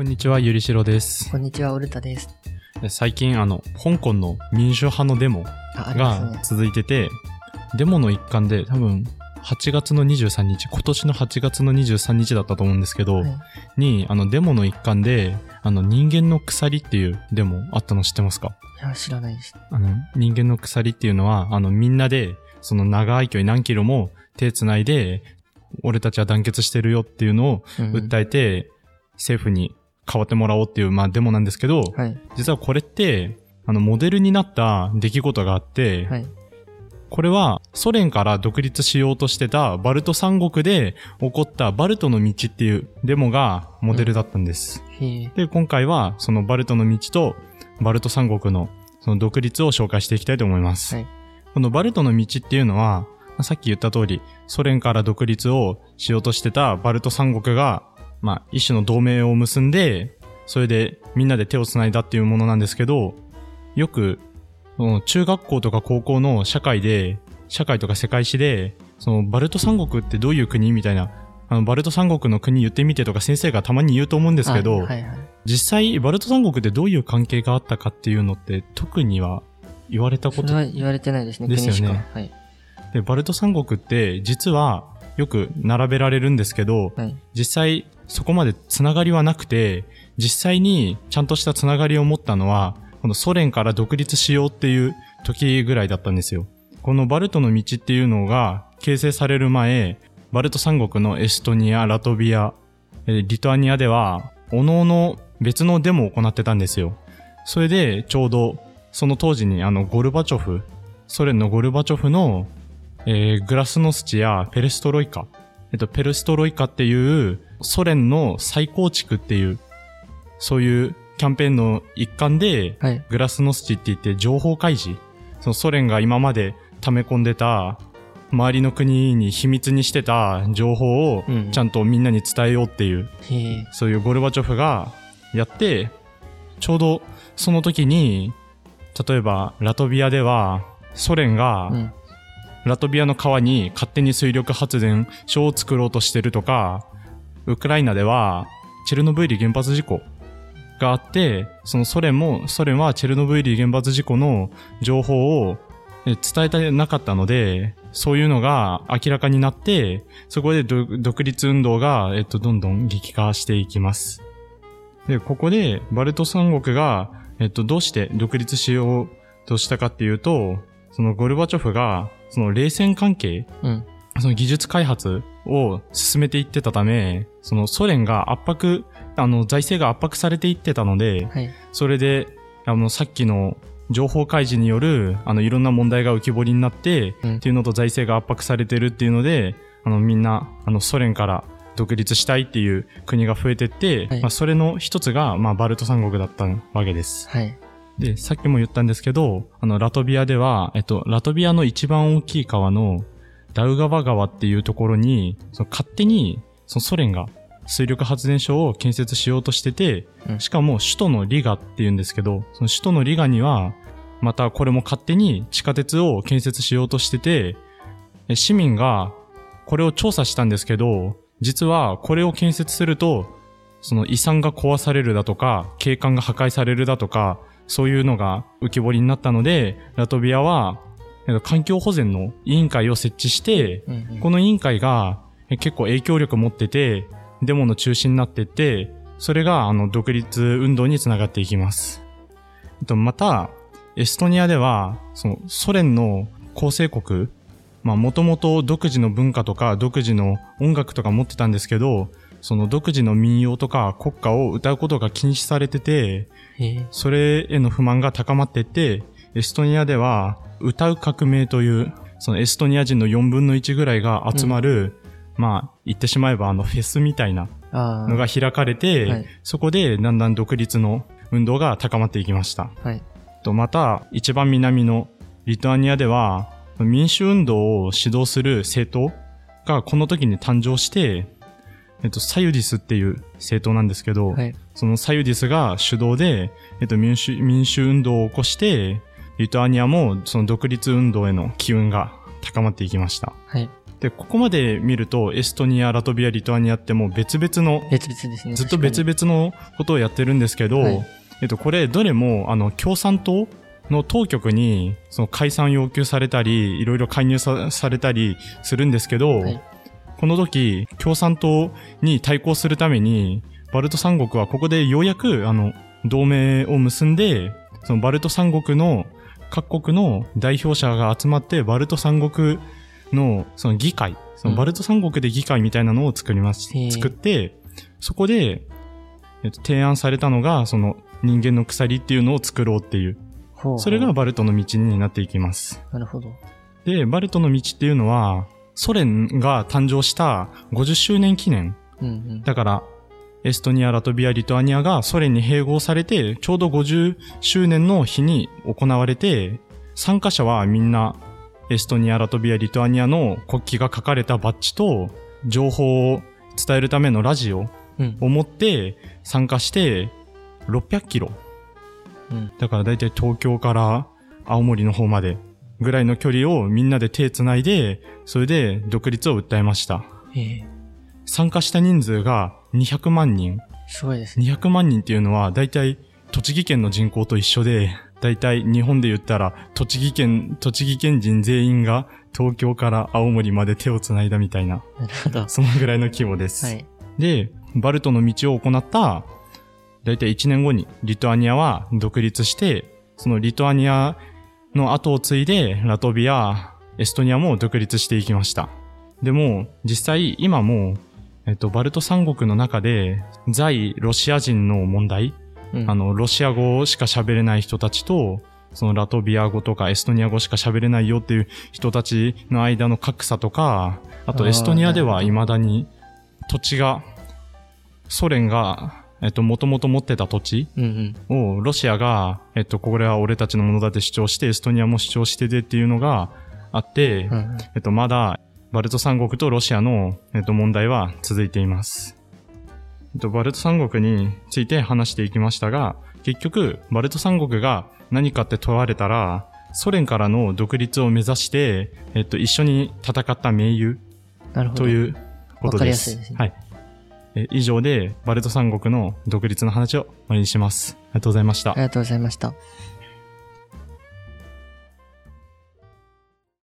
こんにちは、ゆりしろです。こんにちは、オルタです。最近、あの、香港の民主派のデモがね。続いてて、デモの一環で、多分、8月の23日、今年の8月の23日だったと思うんですけど、はいに、あの、デモの一環で、あの、人間の鎖っていうデモあったの知ってますか？いや、知らないです。あの、人間の鎖っていうのは、あの、みんなで、その長い距離何キロも手繋いで、俺たちは団結してるよっていうのをうん訴えて、政府に変わってもらおうっていう、まあ、デモなんですけど、はい。実はこれって、あの、モデルになった出来事があって、はい。これはソ連から独立しようとしてたバルト三国で起こったバルトの道っていうデモがモデルだったんです。へえ。で、今回はそのバルトの道とバルト三国のその独立を紹介していきたいと思います。はいこのバルトの道っていうのは、まあさっき言った通り、ソ連から独立をしようとしてたバルト三国が、まあ、一種の同盟を結んで、それでみんなで手を繋いだっていうものなんですけど、よく、その中学校とか高校の社会で、社会とか世界史で、そのバルト三国ってどういう国みたいな、あの、バルト三国の国言ってみてとか先生がたまに言うと思うんですけど、あはいはい。実際、バルト三国ってどういう関係があったかっていうのって特には言われたことそれは言われてないですね、ですよね。はい。で、バルト三国って実はよく並べられるんですけど、はい。実際そこまでつながりはなくて、実際にちゃんとしたつながりを持ったのは、このソ連から独立しようっていう時ぐらいだったんですよ。このバルトの道っていうのが形成される前、バルト三国のエストニア、ラトビア、リトアニアでは、各々別のデモを行ってたんですよ。それで、ちょうど、その当時にあの、ゴルバチョフ、ソ連のゴルバチョフの、えーグラスノスチやペレストロイカ、えっと、ペレストロイカっていう、ソ連の再構築っていう、そういうキャンペーンの一環で、はい。グラスノスチって言って情報開示。そのソ連が今まで溜め込んでた、周りの国に秘密にしてた情報をうんちゃんとみんなに伝えようっていう、へえ。そういうゴルバチョフがやって、ちょうどその時に、例えばラトビアではソ連がうん。ラトビアの川に勝手に水力発電所を作ろうとしてるとか、ウクライナではチェルノブイリ原発事故があって、そのソ連も、ソ連はチェルノブイリ原発事故の情報を伝えてなかったので、そういうのが明らかになって、そこで独立運動が、えっと、どんどん激化していきます。で、ここで、バルト三国が、えっと、どうして独立しようとしたかっていうと、そのゴルバチョフが、その冷戦関係、うん。その技術開発を進めていってたため、そのソ連が圧迫、あの、財政が圧迫されていってたので、はい。それで、あの、さっきの情報開示による、あの、いろんな問題が浮き彫りになって、うんっていうのと財政が圧迫されてるっていうので、あの、みんな、あの、ソ連から独立したいっていう国が増えてって、はいまあ、それの一つが、まあ、バルト三国だったわけです。はい。で、さっきも言ったんですけど、あの、ラトビアでは、えっと、ラトビアの一番大きい川のダウガバ川っていうところに、その勝手に、そのソ連が水力発電所を建設しようとしてて、うん。しかも首都のリガっていうんですけど、その首都のリガには、またこれも勝手に地下鉄を建設しようとしてて、え市民がこれを調査したんですけど、実はこれを建設すると、その遺産が壊されるだとか、景観が破壊されるだとか、そういうのが浮き彫りになったので、ラトビアは、えっと環境保全の委員会を設置して、うんうん。この委員会がえ結構影響力持ってて、デモの中心になってって、それがあの独立運動につながっていきます。えっとまた、エストニアでは、そのソ連の構成国、まあもともと独自の文化とか独自の音楽とか持ってたんですけど、その独自の民謡とか国歌を歌うことが禁止されてて。それへの不満が高まってて、エストニアでは歌う革命という、そのエストニア人の4分の1ぐらいが集まる、まあ、言ってしまえばあのフェスみたいな。のが開かれて、はいそこでだんだん独立の運動が高まっていきました。はい。と、また、一番南のリトアニアでは、民主運動を指導する政党がこの時に誕生して、えっと、サユディスっていう政党なんですけど、はい。そのサユディスが主導で、えっと、民主、民主運動を起こして、リトアニアもその独立運動への機運が高まっていきました。はい。で、ここまで見ると、エストニア、ラトビア、リトアニアってもう別々の、別々ですね。ずっと別確々のことをやってるんですけど、はいえっと、これ、どれも、あの、共産党の当局に、その解散要求されたり、いろいろ介入さされたりするんですけど、はいこの時、共産党に対抗するために、バルト三国はここでようやく、あの、同盟を結んで、そのバルト三国の各国の代表者が集まって、バルト三国のその議会、そのバルト三国で議会みたいなのを作ります。へー作って、そこで、えっと、提案されたのが、その人間の鎖っていうのを作ろうっていう。ほうほうそれがバルトの道になっていきます。なるほど。で、バルトの道っていうのは、ソ連が誕生した50周年記念。うんうん。だから、エストニア、ラトビア、リトアニアがソ連に併合されて、ちょうど50周年の日に行われて、参加者はみんな、エストニア、ラトビア、リトアニアの国旗が書かれたバッジと、情報を伝えるためのラジオうん。を持って参加して、600キロ。うん。だからだいたい東京から青森の方までぐらいの距離をみんなで手つないで、それで独立を訴えました。ええ参加した人数が200万人。すごいですね。200万人っていうのはだいたい栃木県の人口と一緒で、だいたい日本で言ったら栃木県、栃木県人全員が東京から青森まで手をつないだみたいな、なるほど。はそのぐらいの規模です。い。で、バルトの道を行った、だいたい1年後にリトアニアは独立して、そのリトアニアの後を継いで、ラトビア、エストニアも独立していきました。でも、実際今も、えっと、バルト三国の中で、在ロシア人の問題、うん。あの、ロシア語しか喋れない人たちと、そのラトビア語とかエストニア語しか喋れないよっていう人たちの間の格差とか、あとエストニアでは未だに土地が、ソ連が、えっと、もともと持ってた土地。をロシアが、えっと、これは俺たちのものだって主張して、エストニアも主張しててっていうのがあって。えっと、まだ、バルト三国とロシアの、えっと、問題は続いています。えっと、バルト三国について話していきましたが、結局、バルト三国が何かって問われたら、ソ連からの独立を目指して、えっと、一緒に戦った盟友。ということです。わかりやすいですねはい。え以上で、バルト三国の独立の話を終わりにします。ありがとうございましたあり。がとうございました。